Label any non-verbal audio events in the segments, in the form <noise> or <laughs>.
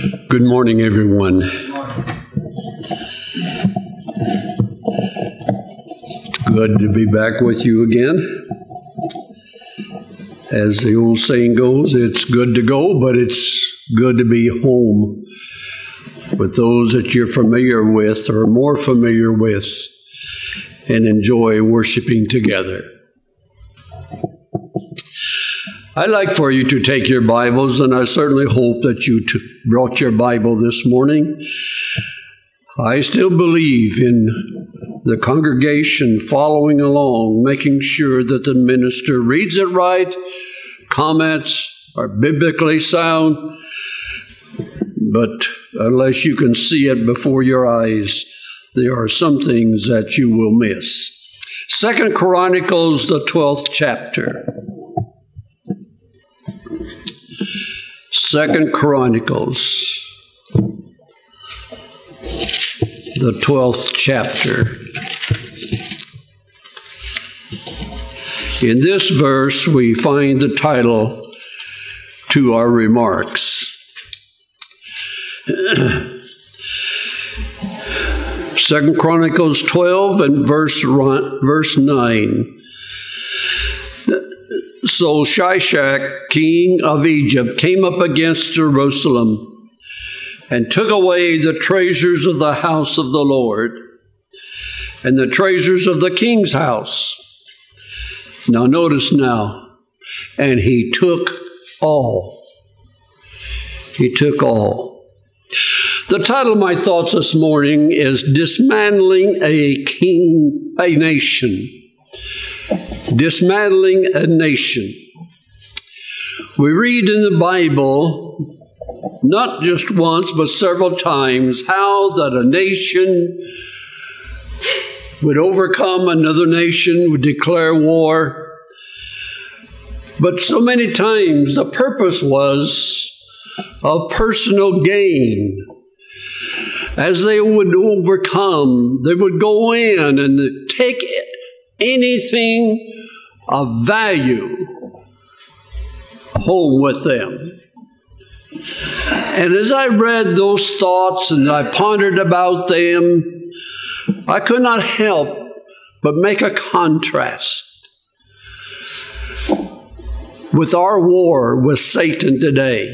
Good morning, everyone. Good to be back with you again. As the old saying goes, it's good to go, but it's good to be home with those that you're familiar with or more familiar with and enjoy worshiping together. I'd like for you to take your Bibles, and I certainly hope that you t- brought your Bible this morning. I still believe in the congregation following along, making sure that the minister reads it right, comments are biblically sound, but unless you can see it before your eyes, there are some things that you will miss. Second Chronicles, the 12th chapter. Second Chronicles, the 12th chapter. In this verse, we find the title to our remarks. <clears throat> Second Chronicles 12 and verse, verse 9. So Shishak, king of Egypt, came up against Jerusalem and took away the treasures of the house of the Lord and the treasures of the king's house. Now, notice now, and he took all. He took all. The title of my thoughts this morning is Dismantling a King, a Nation dismantling a nation. We read in the Bible, not just once, but several times, how that a nation would overcome another nation, would declare war. But so many times the purpose was of personal gain. As they would overcome, they would go in and take anything of value home with them. And as I read those thoughts and I pondered about them, I could not help but make a contrast with our war with Satan today.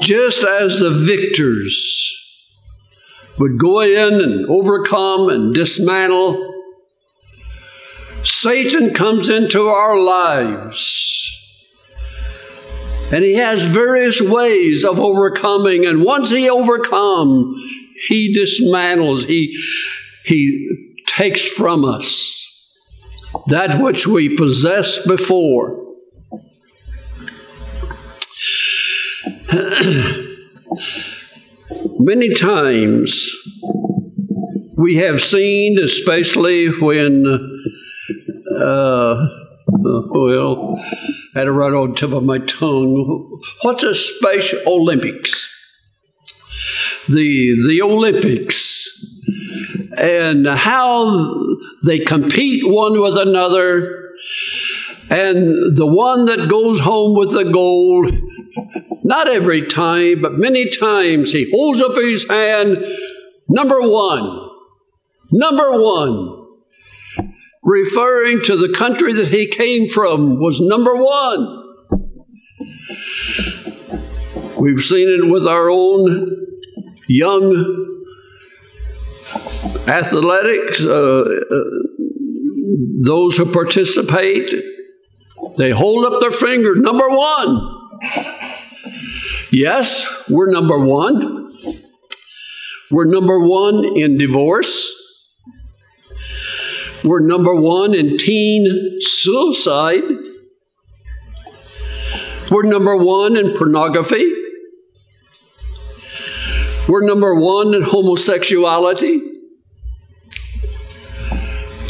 Just as the victors would go in and overcome and dismantle. Satan comes into our lives. And he has various ways of overcoming. And once he overcomes, he dismantles, he, he takes from us that which we possessed before. <clears throat> Many times we have seen, especially when, uh, well, I had it right on the tip of my tongue. What's a Special Olympics? The, the Olympics and how they compete one with another. And the one that goes home with the gold not every time, but many times he holds up his hand, number one, number one, referring to the country that he came from was number one. We've seen it with our own young athletics, uh, uh, those who participate, they hold up their finger, number one. Yes, we're number one. We're number one in divorce. We're number one in teen suicide. We're number one in pornography. We're number one in homosexuality.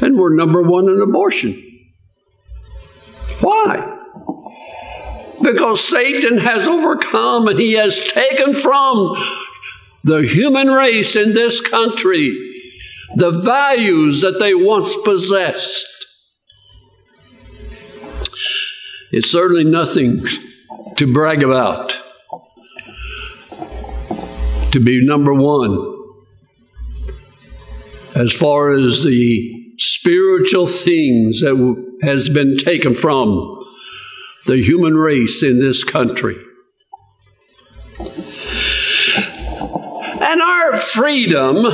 And we're number one in abortion. Why? Because Satan has overcome and he has taken from the human race in this country the values that they once possessed. It's certainly nothing to brag about. To be number one as far as the spiritual things that has been taken from the human race in this country. And our freedom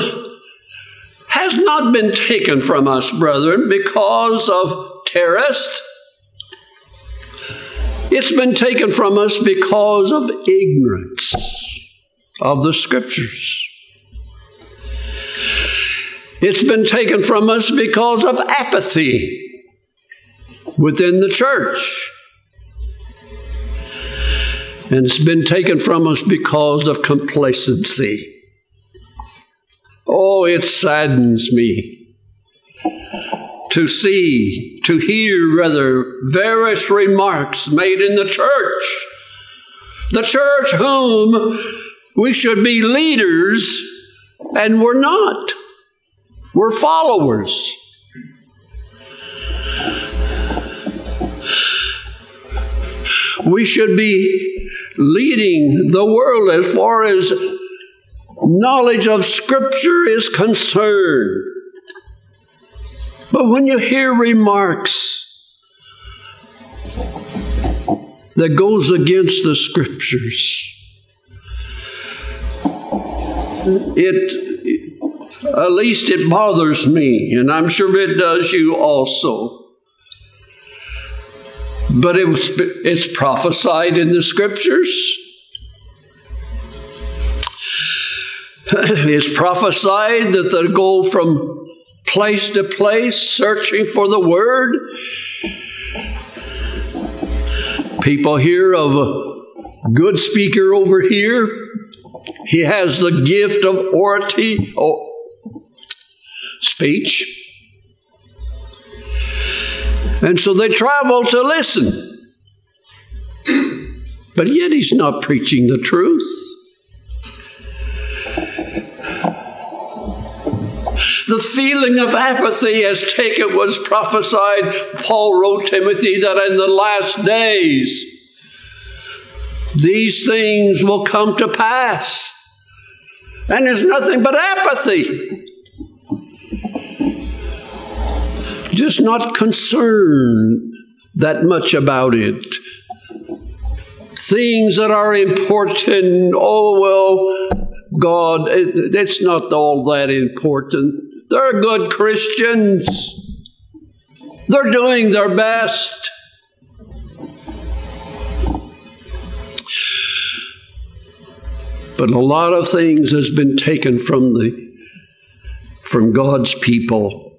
has not been taken from us, brethren, because of terrorists. It's been taken from us because of ignorance of the scriptures. It's been taken from us because of apathy within the church. And it's been taken from us because of complacency. Oh, it saddens me to see, to hear rather, various remarks made in the church. The church whom we should be leaders, and we're not. We're followers. We should be leading the world as far as knowledge of Scripture is concerned. But when you hear remarks that goes against the Scriptures, it at least it bothers me, and I'm sure it does you also. But it was, it's prophesied in the scriptures. <clears throat> it's prophesied that they'll go from place to place searching for the word. People hear of a good speaker over here. He has the gift of oratory, speech. And so they travel to listen. But yet he's not preaching the truth. The feeling of apathy as taken was prophesied. Paul wrote Timothy that in the last days these things will come to pass. And there's nothing but apathy. Just not concerned that much about it. Things that are important, oh, well, God, it, it's not all that important. They're good Christians, they're doing their best. But a lot of things has been taken from the from God's people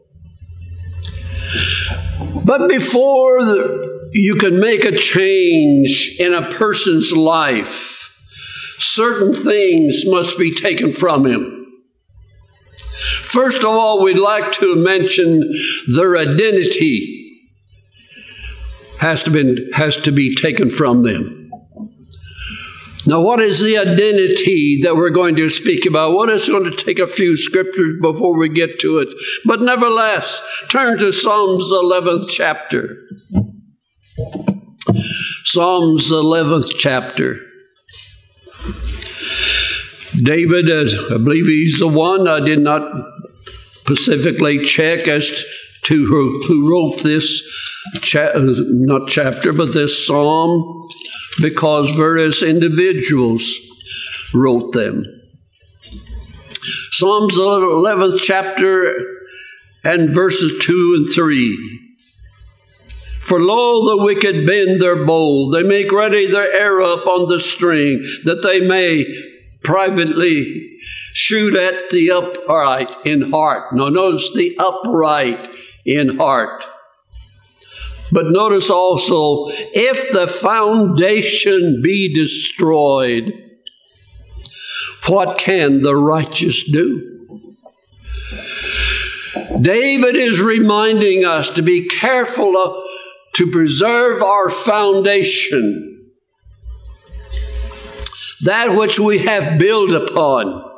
but before the, you can make a change in a person's life, certain things must be taken from him. First of all, we'd like to mention their identity has to, be, has to be taken from them. Now, what is the identity that we're going to speak about? Well, it's going to take a few scriptures before we get to it. But nevertheless, turn to Psalms 11th chapter. Psalms 11th chapter. David, I believe he's the one. I did not specifically check as to who, wrote this, cha- uh, not chapter, but this psalm because various individuals wrote them. Psalms 11th chapter and verses 2 and 3. For lo, the wicked bend their bow, they make ready their arrow upon the string, that they may privately shoot at the upright in heart. Now, notice the upright in heart. But notice also, if the foundation be destroyed, what can the righteous do? David is reminding us to be careful of, to preserve our foundation, that which we have built upon.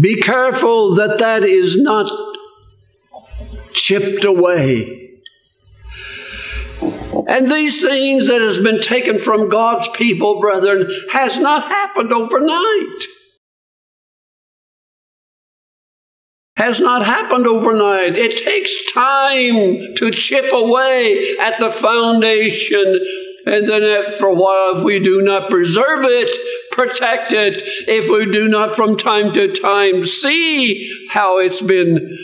Be careful that that is not chipped away And these things that has been taken from God's people, brethren, has not happened overnight. Has not happened overnight. It takes time to chip away at the foundation. And then for a while, if we do not preserve it, protect it, if we do not from time to time see how it's been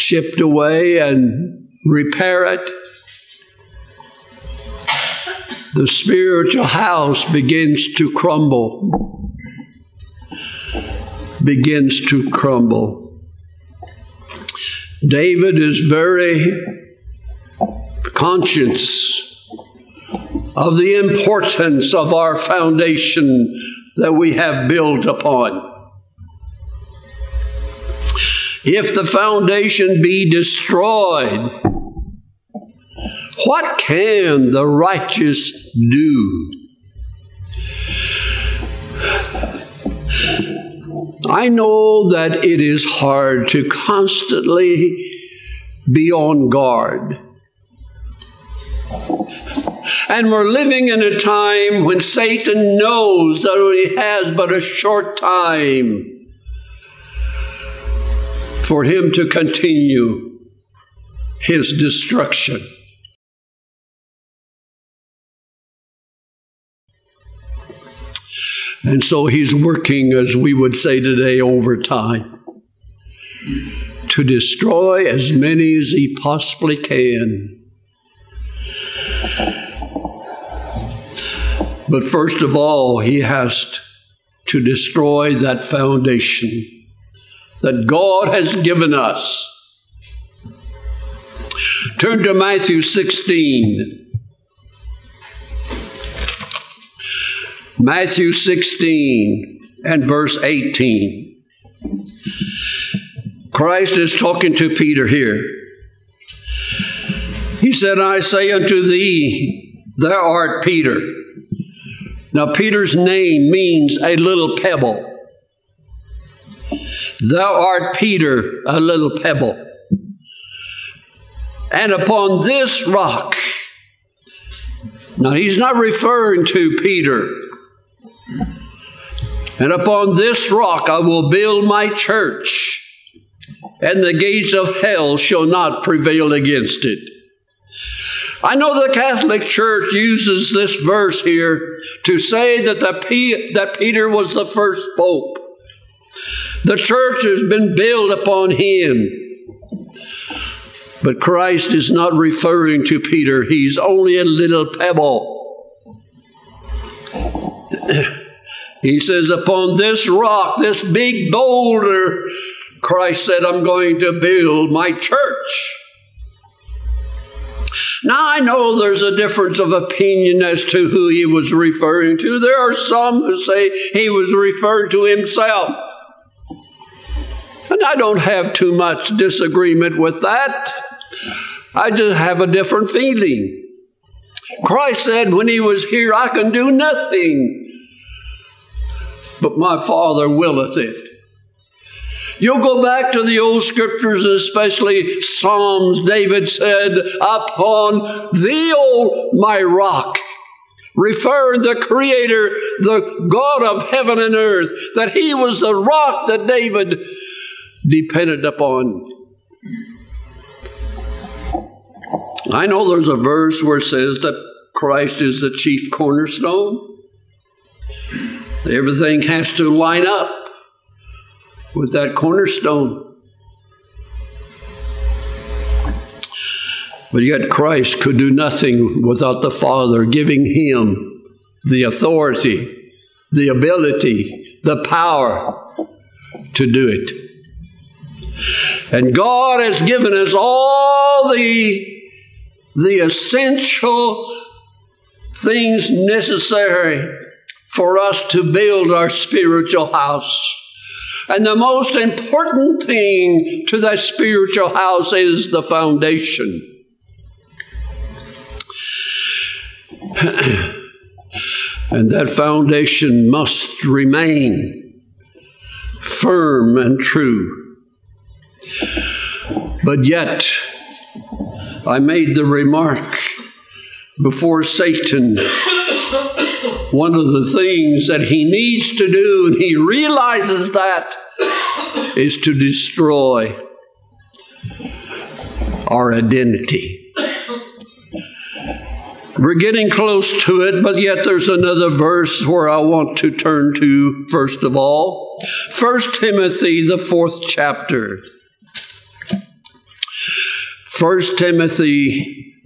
chipped away and repair it, the spiritual house begins to crumble. Begins to crumble. David is very conscious of the importance of our foundation that we have built upon. If the foundation be destroyed, what can the righteous do? I know that it is hard to constantly be on guard. And we're living in a time when Satan knows that he has but a short time for him to continue his destruction. And so he's working, as we would say today, overtime to destroy as many as he possibly can. But first of all, he has to destroy that foundation that God has given us. Turn to Matthew 16. Matthew 16 and verse 18. Christ is talking to Peter here. He said, I say unto thee, thou art Peter. Now, Peter's name means a little pebble. Thou art Peter, a little pebble. And upon this rock, now he's not referring to Peter. And upon this rock I will build my church, and the gates of hell shall not prevail against it. I know the Catholic Church uses this verse here to say that, the, that Peter was the first pope. The church has been built upon him. But Christ is not referring to Peter, he's only a little pebble. <clears throat> he says, Upon this rock, this big boulder, Christ said, I'm going to build my church. Now, I know there's a difference of opinion as to who he was referring to. There are some who say he was referring to himself. I don't have too much disagreement with that. I just have a different feeling. Christ said when he was here, I can do nothing, but my Father willeth it. You'll go back to the old scriptures, especially Psalms. David said, Upon thee, O my rock, referring the Creator, the God of heaven and earth, that He was the rock that David depended upon. I know there's a verse where it says that Christ is the chief cornerstone. Everything has to line up with that cornerstone. But yet, Christ could do nothing without the Father giving him the authority, the ability, the power to do it. And God has given us all the, the essential things necessary for us to build our spiritual house. And the most important thing to that spiritual house is the foundation. <clears throat> and that foundation must remain firm and true. But yet, I made the remark before Satan. One of the things that he needs to do, and he realizes that, is to destroy our identity. We're getting close to it, but yet there's another verse where I want to turn to first of all. First Timothy, the fourth chapter. First Timothy,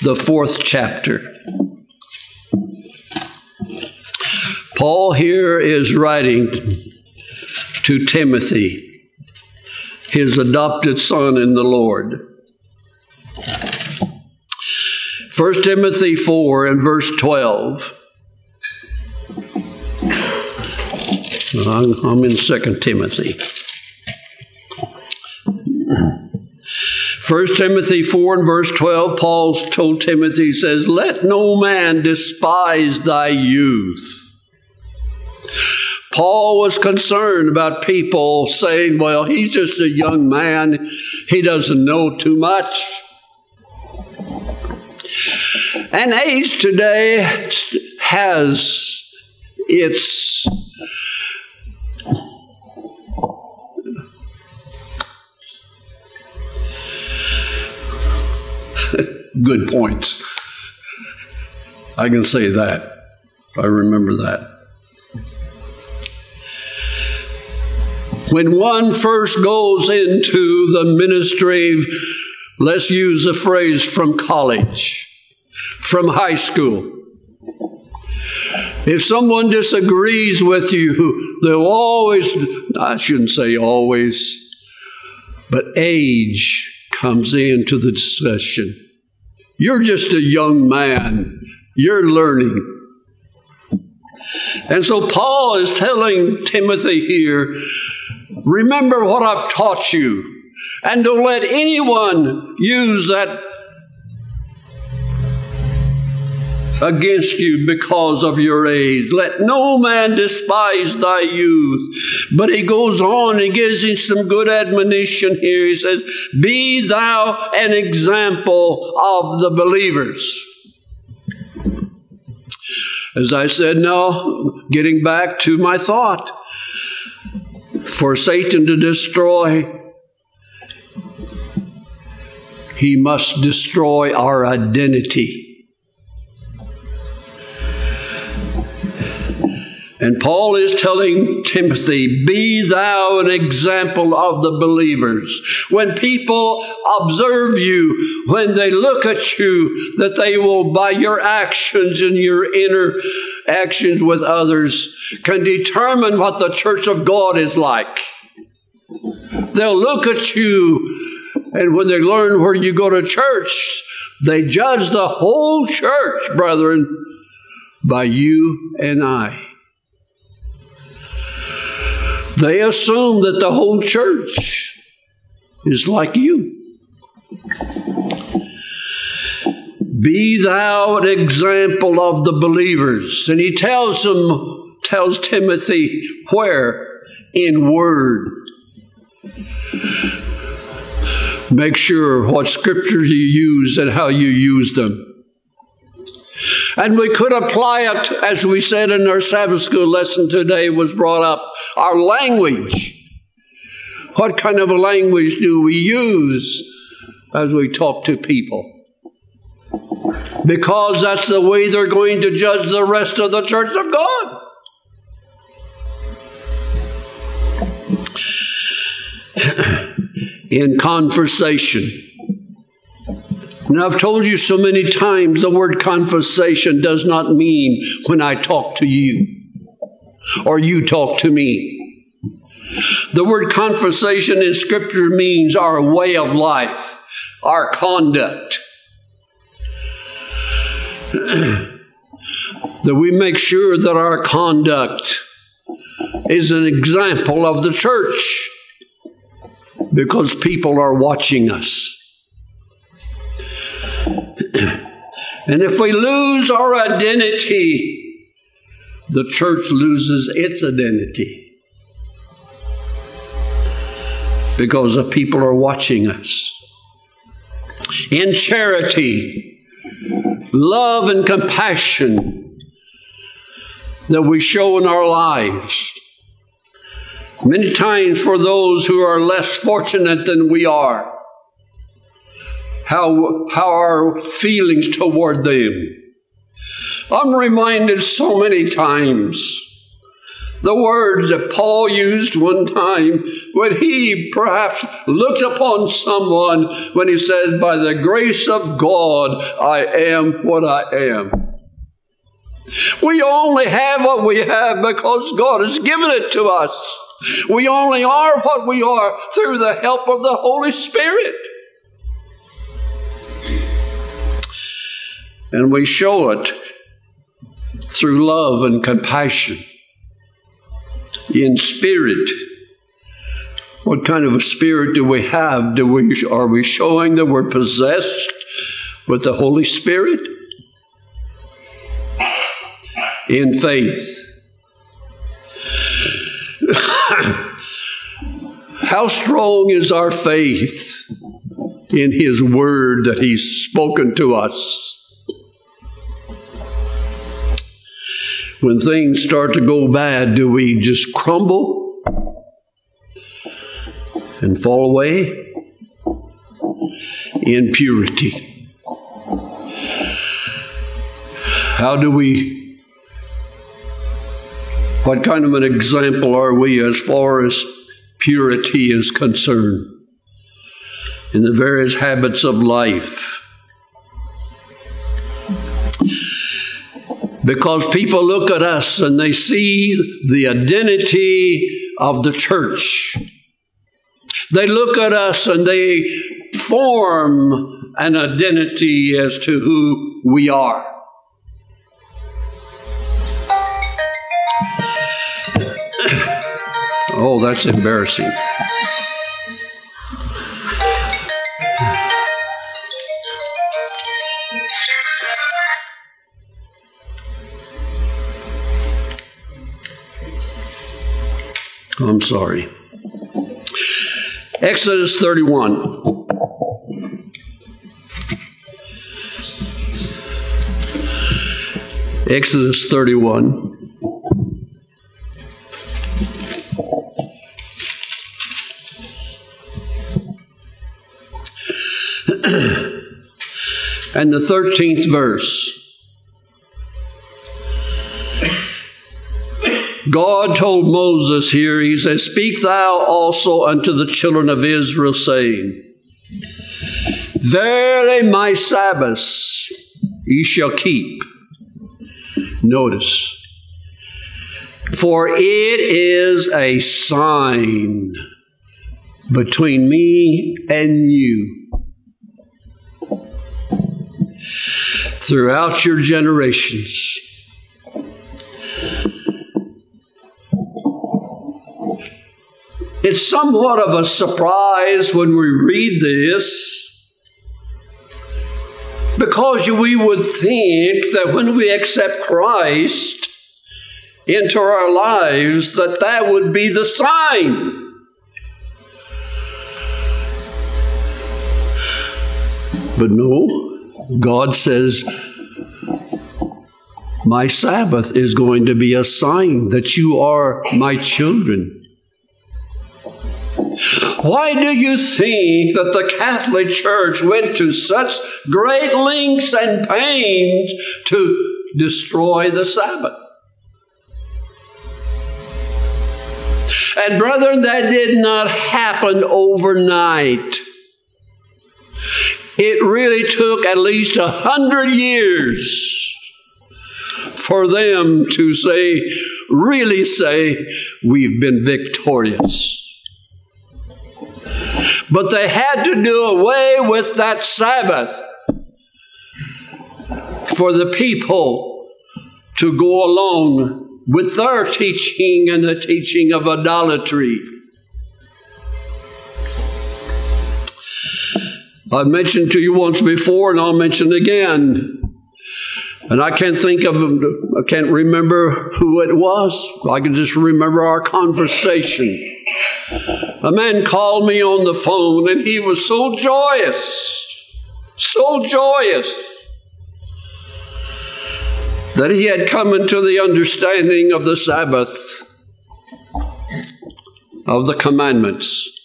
the fourth chapter. Paul here is writing to Timothy, his adopted son in the Lord. 1 Timothy 4 and verse 12. I'm in 2 Timothy. 1 Timothy 4 and verse 12, Paul told Timothy, he says, Let no man despise thy youth. Paul was concerned about people saying, Well, he's just a young man, he doesn't know too much. And age today has its good points. I can say that. I remember that. When one first goes into the ministry, let's use a phrase from college from high school. If someone disagrees with you, they'll always, I shouldn't say always, but age comes into the discussion. You're just a young man, you're learning. And so Paul is telling Timothy here remember what I've taught you, and don't let anyone use that against you because of your age. Let no man despise thy youth. But he goes on, he gives him some good admonition here. He says, Be thou an example of the believers. As I said, now, getting back to my thought, for Satan to destroy, he must destroy our identity. And Paul is telling Timothy, Be thou an example of the believers. When people observe you, when they look at you, that they will, by your actions and your inner actions with others, can determine what the church of God is like. They'll look at you, and when they learn where you go to church, they judge the whole church, brethren, by you and I. They assume that the whole church is like you. Be thou an example of the believers. And he tells them, tells Timothy, where? In word. Make sure what scriptures you use and how you use them. And we could apply it, as we said in our Sabbath school lesson today, was brought up our language. What kind of a language do we use as we talk to people? Because that's the way they're going to judge the rest of the church of God. <clears throat> In conversation, and I've told you so many times the word conversation does not mean when I talk to you or you talk to me. The word conversation in Scripture means our way of life, our conduct. <clears throat> that we make sure that our conduct is an example of the church because people are watching us. <clears throat> and if we lose our identity, the church loses its identity. Because the people are watching us. in charity, love, and compassion that we show in our lives. Many times for those who are less fortunate than we are, how, how our feelings toward them. I'm reminded so many times the words that Paul used one time when he perhaps looked upon someone when he said, By the grace of God, I am what I am. We only have what we have because God has given it to us. We only are what we are through the help of the Holy Spirit. And we show it through love and compassion in spirit. What kind of a spirit do we have? Do we are we showing that we're possessed with the Holy Spirit? In faith. <coughs> How strong is our faith in His Word that He's spoken to us? When things start to go bad, do we just crumble and fall away? In purity. How do we, what kind of an example are we as far as purity is concerned in the various habits of life? Because people look at us and they see the identity of the church. They look at us and they form an identity as to who we are. Oh, that's embarrassing. I'm sorry. Exodus 31. Exodus 31. <clears throat> and the 13th verse. God told Moses here, He says, Speak thou also unto the children of Israel, saying, Verily my Sabbaths ye shall keep. Notice, for it is a sign between me and you throughout your generations It's somewhat of a surprise when we read this because we would think that when we accept Christ into our lives that that would be the sign. But no, God says, My Sabbath is going to be a sign that you are my children. Why do you think that the Catholic Church went to such great lengths and pains to destroy the Sabbath? And, brethren, that did not happen overnight. It really took at least a hundred years for them to say, really say, we've been victorious. But they had to do away with that Sabbath for the people to go along with their teaching and the teaching of idolatry. I've mentioned to you once before, and I'll mention again. And I can't think of, I can't remember who it was. I can just remember our conversation. A man called me on the phone and he was so joyous, so joyous that he had come into the understanding of the Sabbath, of the commandments.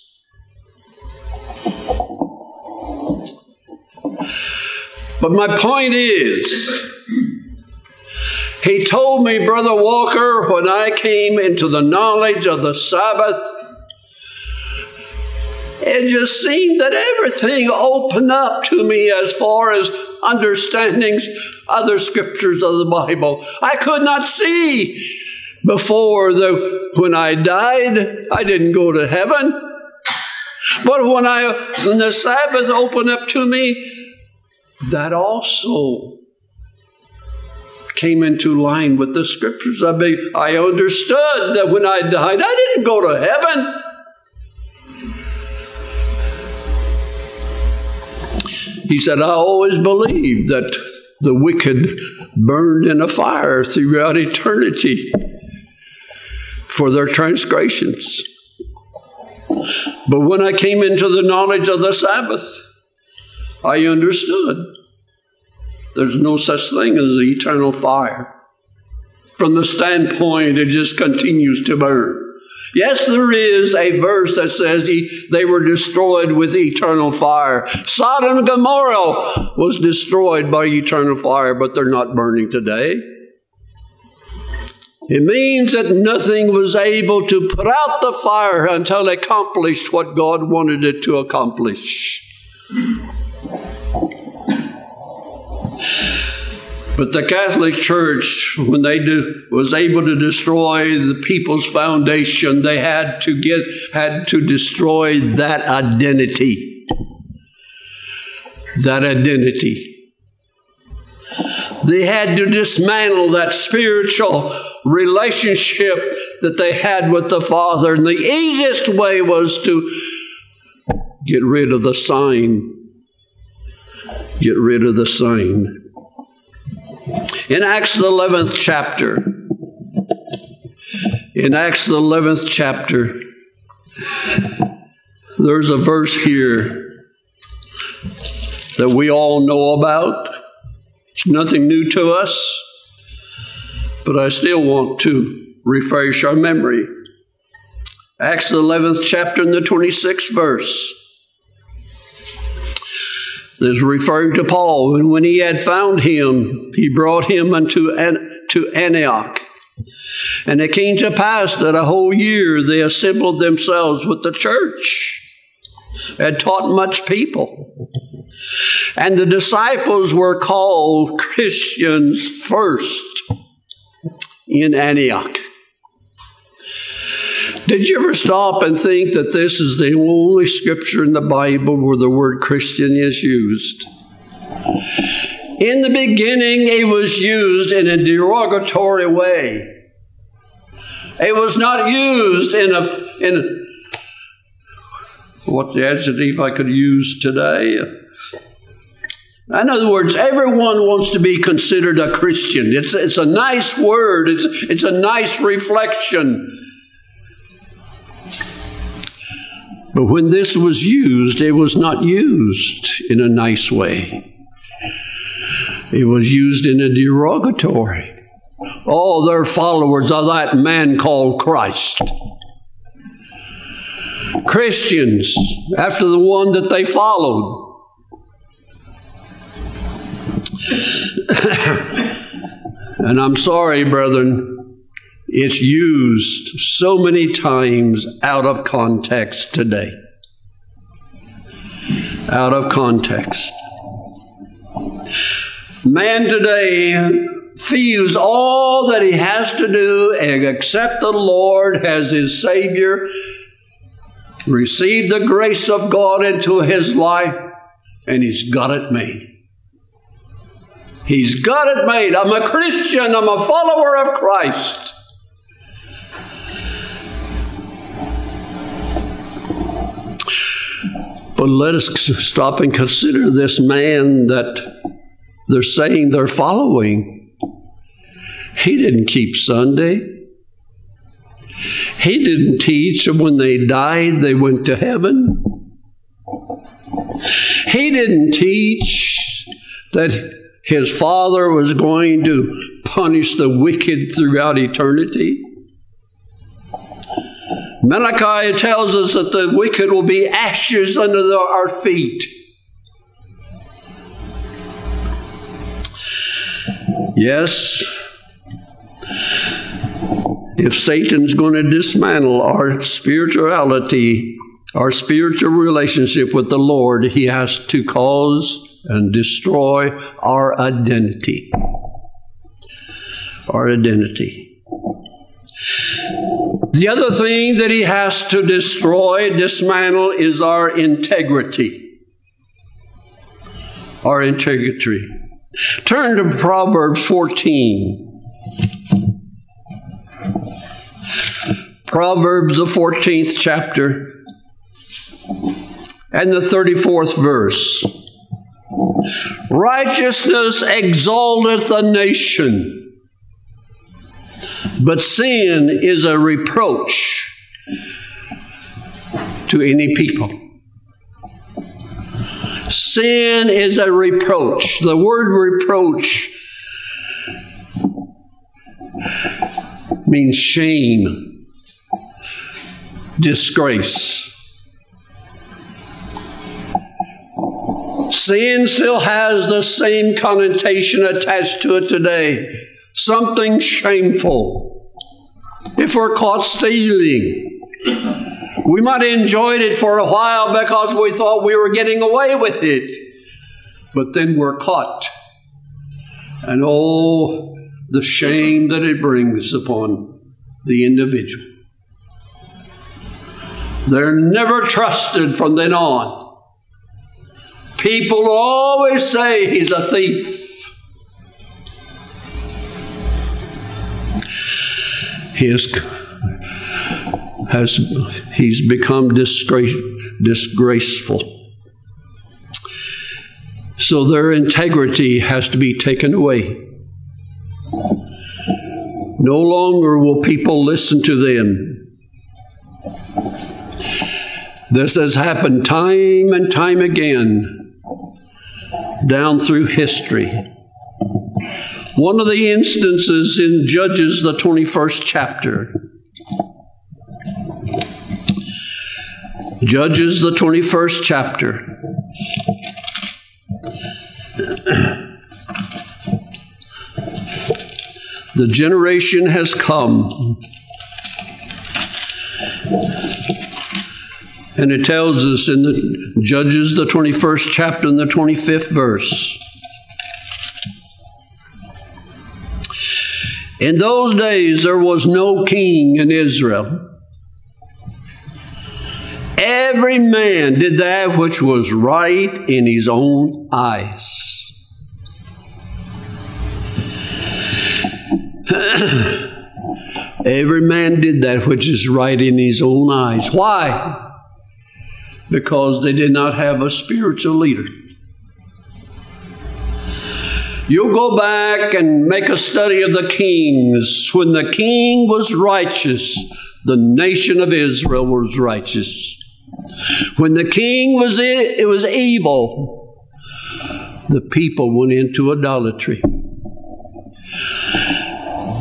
But my point is, he told me, Brother Walker, when I came into the knowledge of the Sabbath, it just seemed that everything opened up to me as far as understandings, other scriptures of the Bible. I could not see before the when I died. I didn't go to heaven, but when I when the Sabbath opened up to me, that also came into line with the scriptures. I mean, I understood that when I died, I didn't go to heaven. He said, I always believed that the wicked burned in a fire throughout eternity for their transgressions. But when I came into the knowledge of the Sabbath, I understood there's no such thing as eternal fire. From the standpoint, it just continues to burn. Yes, there is a verse that says he, they were destroyed with eternal fire. Sodom and Gomorrah was destroyed by eternal fire, but they're not burning today. It means that nothing was able to put out the fire until it accomplished what God wanted it to accomplish. But the Catholic Church, when they do, was able to destroy the people's foundation, they had to get had to destroy that identity. That identity. They had to dismantle that spiritual relationship that they had with the Father. And the easiest way was to get rid of the sign. Get rid of the sign. In Acts the 11th chapter, in Acts the 11th chapter, there's a verse here that we all know about. It's nothing new to us, but I still want to refresh our memory. Acts the 11th chapter and the 26th verse is referring to Paul. And when he had found him, he brought him unto An- to Antioch. And it came to pass that a whole year they assembled themselves with the church, and taught much people. And the disciples were called Christians first in Antioch. Did you ever stop and think that this is the only scripture in the Bible where the word Christian is used? In the beginning, it was used in a derogatory way. It was not used in a, in a, what the adjective I could use today. In other words, everyone wants to be considered a Christian. It's, it's a nice word, it's, it's a nice reflection But when this was used, it was not used in a nice way. It was used in a derogatory. Oh, they're followers of that man called Christ. Christians, after the one that they followed. <coughs> and I'm sorry, brethren, it's used so many times out of context today. Out of context. Man today feels all that he has to do and accept the Lord as his Savior, receive the grace of God into his life, and he's got it made. He's got it made. I'm a Christian, I'm a follower of Christ. But let us stop and consider this man that they're saying they're following. He didn't keep Sunday. He didn't teach that when they died they went to heaven. He didn't teach that his father was going to punish the wicked throughout eternity. Malachi tells us that the wicked will be ashes under the, our feet. Yes, if Satan's going to dismantle our spirituality, our spiritual relationship with the Lord, he has to cause and destroy our identity. Our identity. The other thing that he has to destroy, dismantle, is our integrity. Our integrity. Turn to Proverbs 14. Proverbs, the 14th chapter, and the 34th verse. Righteousness exalteth a nation, but sin is a reproach to any people. Sin is a reproach. The word reproach means shame, disgrace. Sin still has the same connotation attached to it today something shameful. If we're caught stealing, we might have enjoyed it for a while because we thought we were getting away with it. But then we're caught. And oh, the shame that it brings upon the individual. They're never trusted from then on. People always say he's a thief. He is, has, he's become disgrace, disgraceful. So their integrity has to be taken away. No longer will people listen to them. This has happened time and time again down through history. One of the instances in Judges, the 21st chapter. Judges, the 21st chapter. The generation has come. And it tells us in the Judges, the 21st chapter, and the 25th verse. In those days, there was no king in Israel. Every man did that which was right in his own eyes. <clears throat> Every man did that which is right in his own eyes. Why? Because they did not have a spiritual leader. You'll go back and make a study of the kings. When the king was righteous, the nation of Israel was righteous. When the king was it was evil, the people went into idolatry.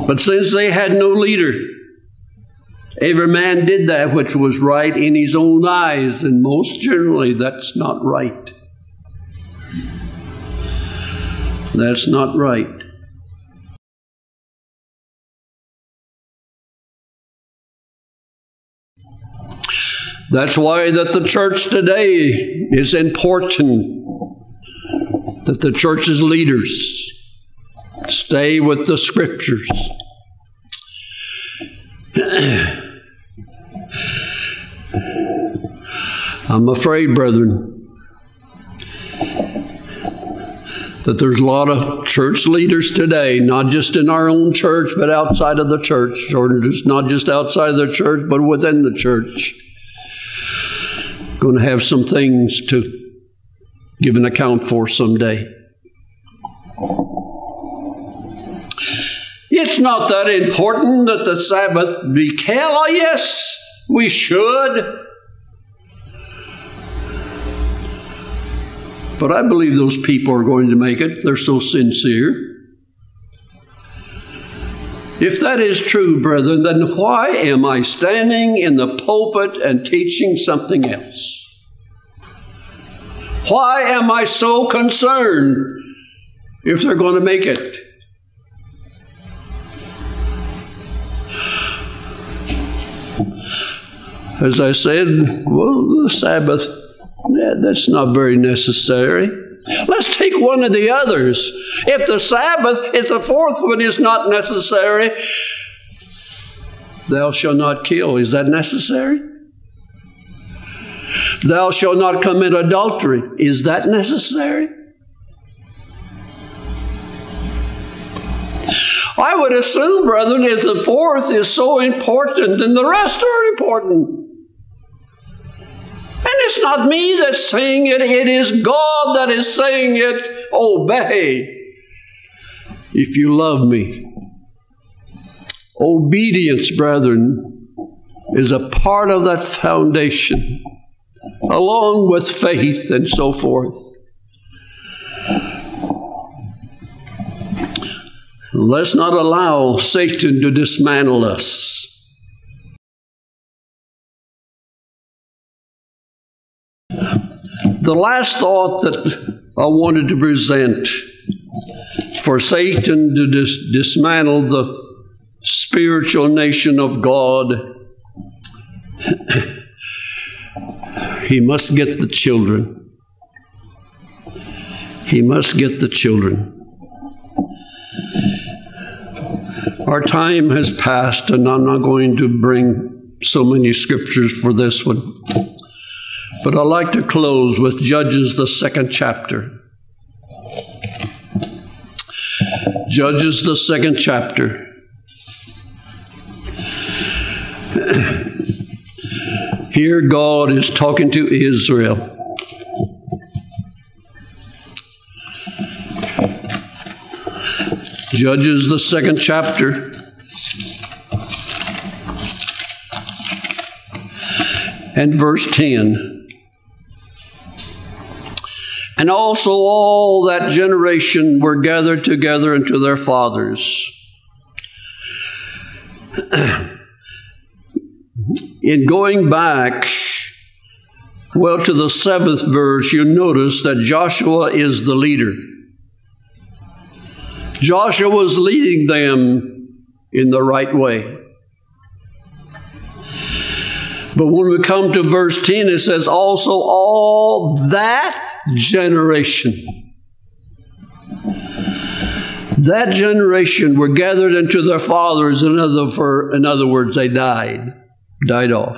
But since they had no leader, every man did that which was right in his own eyes, and most generally that's not right. That's not right. That's why that the church today is important. That the church's leaders stay with the scriptures. <clears throat> I'm afraid, brethren, that there's a lot of church leaders today, not just in our own church, but outside of the church, or just not just outside of the church, but within the church. Going to have some things to give an account for someday. It's not that important that the Sabbath be kept. Oh, yes, we should. But I believe those people are going to make it. They're so sincere. If that is true, brethren, then why am I standing in the pulpit and teaching something else? Why am I so concerned if they're going to make it? As I said, well, the Sabbath, yeah, that's not very necessary. Let's take one of the others. If the Sabbath, if the fourth one is not necessary, thou shalt not kill. Is that necessary? Thou shalt not commit adultery. Is that necessary? I would assume, brethren, if the fourth is so important, then the rest are important. It's not me that's saying it, it is God that is saying it. Obey if you love me. Obedience, brethren, is a part of that foundation, along with faith and so forth. Let's not allow Satan to dismantle us. The last thought that I wanted to present for Satan to dis- dismantle the spiritual nation of God, <laughs> he must get the children. He must get the children. Our time has passed, and I'm not going to bring so many scriptures for this one. But I'd like to close with Judges, the second chapter. Judges, the second chapter. Here, God is talking to Israel. Judges, the second chapter. And verse 10. And also all that generation were gathered together unto their fathers. <clears throat> In going back, well, to the seventh verse, you notice that Joshua is the leader. Joshua was leading them in the right way. But when we come to verse 10, it says, also all that generation. That generation were gathered into their fathers, in other, for, in other words, they died, died off.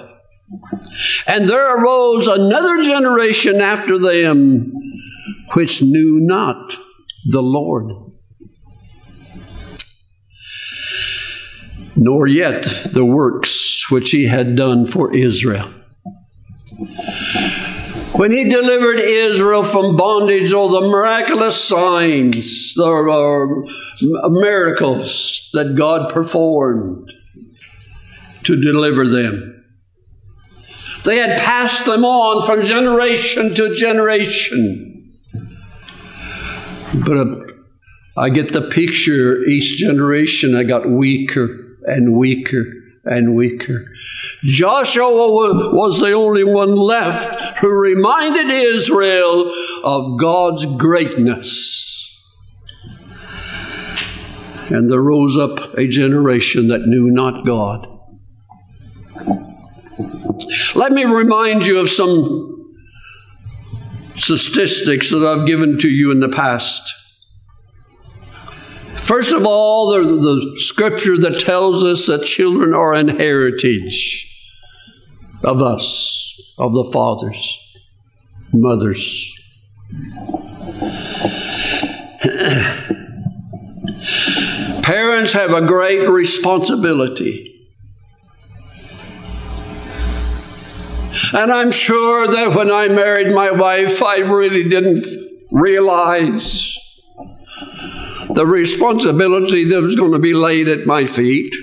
And there arose another generation after them which knew not the Lord, nor yet the works which he had done for Israel. When he delivered Israel from bondage, all the miraculous signs, the uh, miracles that God performed to deliver them. They had passed them on from generation to generation. But uh, I get the picture each generation I got weaker and weaker and weaker. Joshua was the only one left who reminded Israel of God's greatness. And there rose up a generation that knew not God. Let me remind you of some statistics that I've given to you in the past. First of all, the, the scripture that tells us that children are an heritage of us, of the fathers, mothers. Parents have a great responsibility. And I'm sure that when I married my wife, I really didn't realize the responsibility that was going to be laid at my feet.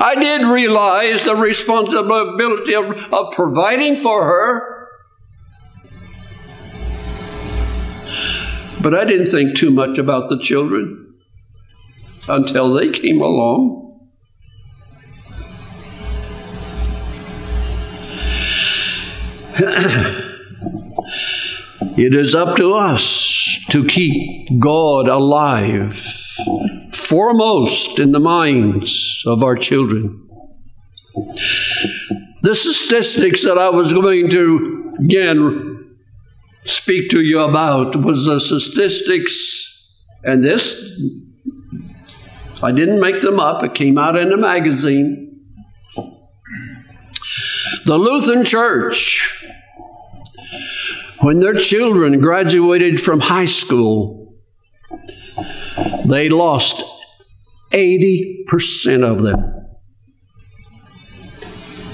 I did realize the responsibility of, of providing for her, but I didn't think too much about the children until they came along. <clears throat> it is up to us to keep God alive, foremost in the minds of our children. The statistics that I was going to again speak to you about was the statistics, and this I didn't make them up, it came out in a magazine. The Lutheran Church, when their children graduated from high school, they lost 80% of them.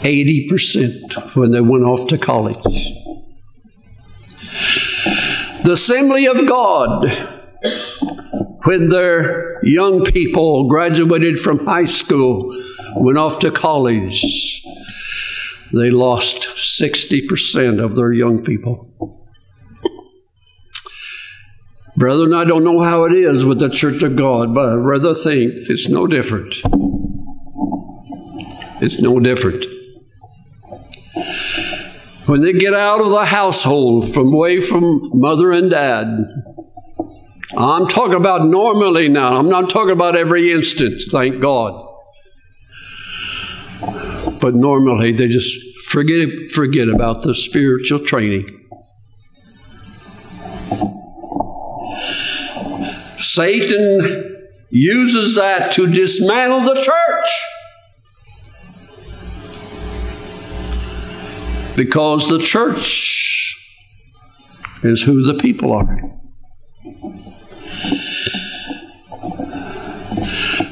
80% when they went off to college. The Assembly of God, when their young people graduated from high school, went off to college, they lost 60% of their young people. Brethren, I don't know how it is with the Church of God, but I rather think it's no different. It's no different. When they get out of the household from away from mother and dad, I'm talking about normally now. I'm not talking about every instance, thank God. But normally they just forget forget about the spiritual training. Satan uses that to dismantle the church. because the church is who the people are.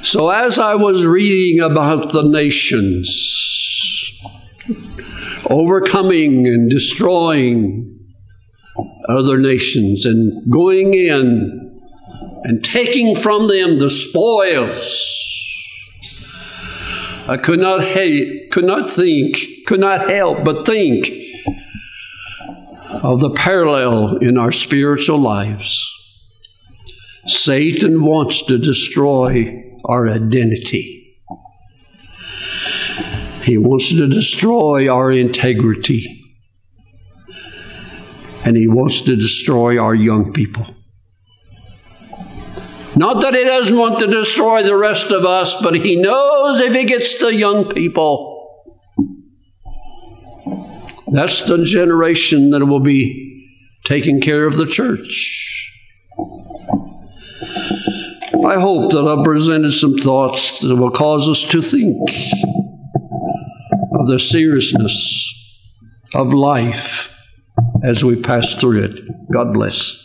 So, as I was reading about the nations overcoming and destroying other nations and going in and taking from them the spoils I could not hate, could not think, could not help but think of the parallel in our spiritual lives. Satan wants to destroy our identity. He wants to destroy our integrity. And he wants to destroy our young people. Not that he doesn't want to destroy the rest of us, but he knows if he gets the young people, that's the generation that will be taking care of the church. I hope that I've presented some thoughts that will cause us to think of the seriousness of life as we pass through it. God bless.